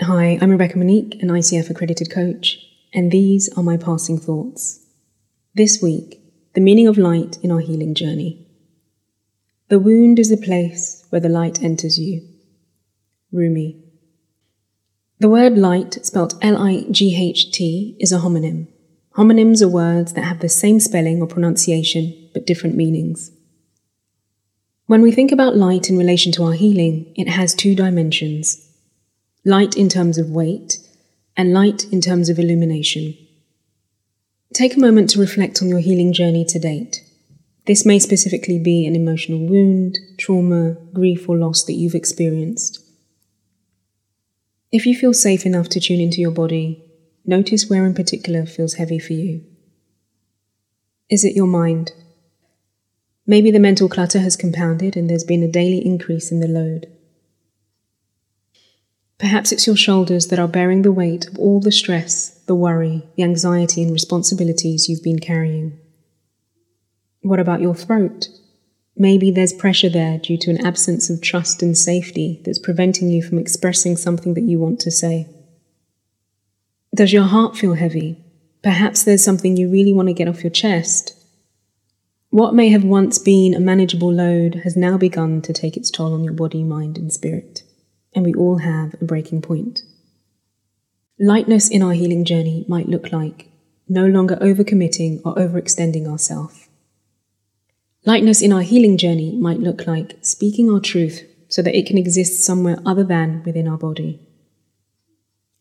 Hi, I'm Rebecca Monique, an ICF accredited coach, and these are my passing thoughts. This week, the meaning of light in our healing journey. The wound is the place where the light enters you. Rumi. The word light, spelt L I G H T, is a homonym. Homonyms are words that have the same spelling or pronunciation but different meanings. When we think about light in relation to our healing, it has two dimensions light in terms of weight, and light in terms of illumination. Take a moment to reflect on your healing journey to date. This may specifically be an emotional wound, trauma, grief, or loss that you've experienced. If you feel safe enough to tune into your body, notice where in particular feels heavy for you. Is it your mind? Maybe the mental clutter has compounded and there's been a daily increase in the load. Perhaps it's your shoulders that are bearing the weight of all the stress, the worry, the anxiety, and responsibilities you've been carrying. What about your throat? Maybe there's pressure there due to an absence of trust and safety that's preventing you from expressing something that you want to say. Does your heart feel heavy? Perhaps there's something you really want to get off your chest. What may have once been a manageable load has now begun to take its toll on your body, mind, and spirit and we all have a breaking point. Lightness in our healing journey might look like no longer overcommitting or overextending ourselves. Lightness in our healing journey might look like speaking our truth so that it can exist somewhere other than within our body.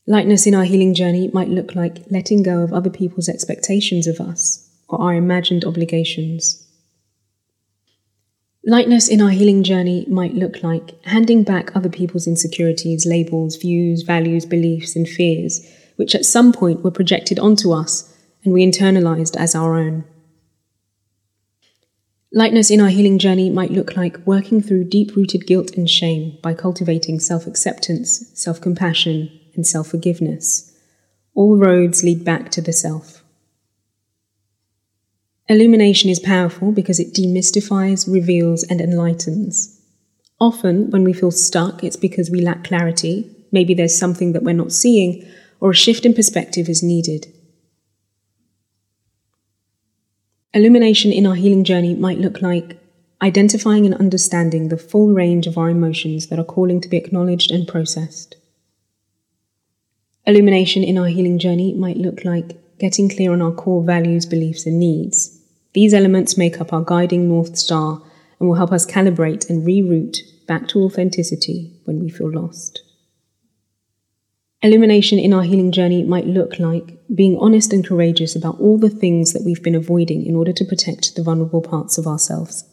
Lightness in our healing journey might look like letting go of other people's expectations of us or our imagined obligations Lightness in our healing journey might look like handing back other people's insecurities, labels, views, values, beliefs, and fears, which at some point were projected onto us and we internalized as our own. Lightness in our healing journey might look like working through deep rooted guilt and shame by cultivating self acceptance, self compassion, and self forgiveness. All roads lead back to the self. Illumination is powerful because it demystifies, reveals, and enlightens. Often, when we feel stuck, it's because we lack clarity. Maybe there's something that we're not seeing, or a shift in perspective is needed. Illumination in our healing journey might look like identifying and understanding the full range of our emotions that are calling to be acknowledged and processed. Illumination in our healing journey might look like getting clear on our core values, beliefs, and needs. These elements make up our guiding North Star and will help us calibrate and reroute back to authenticity when we feel lost. Illumination in our healing journey might look like being honest and courageous about all the things that we've been avoiding in order to protect the vulnerable parts of ourselves.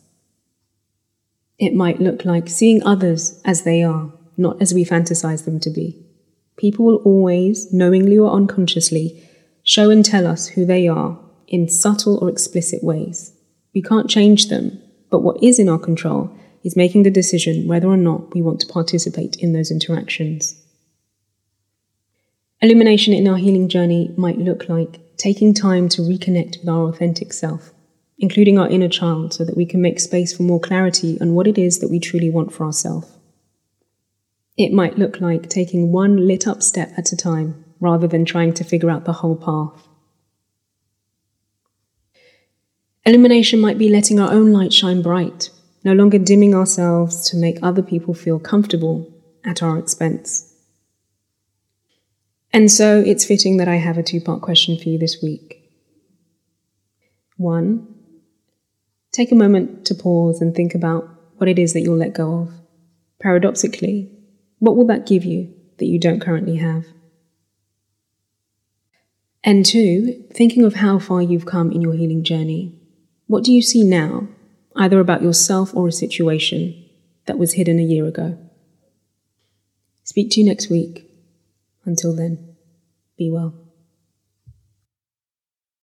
It might look like seeing others as they are, not as we fantasize them to be. People will always, knowingly or unconsciously, show and tell us who they are in subtle or explicit ways. We can't change them, but what is in our control is making the decision whether or not we want to participate in those interactions. Illumination in our healing journey might look like taking time to reconnect with our authentic self, including our inner child, so that we can make space for more clarity on what it is that we truly want for ourselves. It might look like taking one lit up step at a time rather than trying to figure out the whole path. Illumination might be letting our own light shine bright, no longer dimming ourselves to make other people feel comfortable at our expense. And so it's fitting that I have a two part question for you this week. One, take a moment to pause and think about what it is that you'll let go of. Paradoxically, what will that give you that you don't currently have? And two, thinking of how far you've come in your healing journey what do you see now, either about yourself or a situation that was hidden a year ago? Speak to you next week. Until then, be well.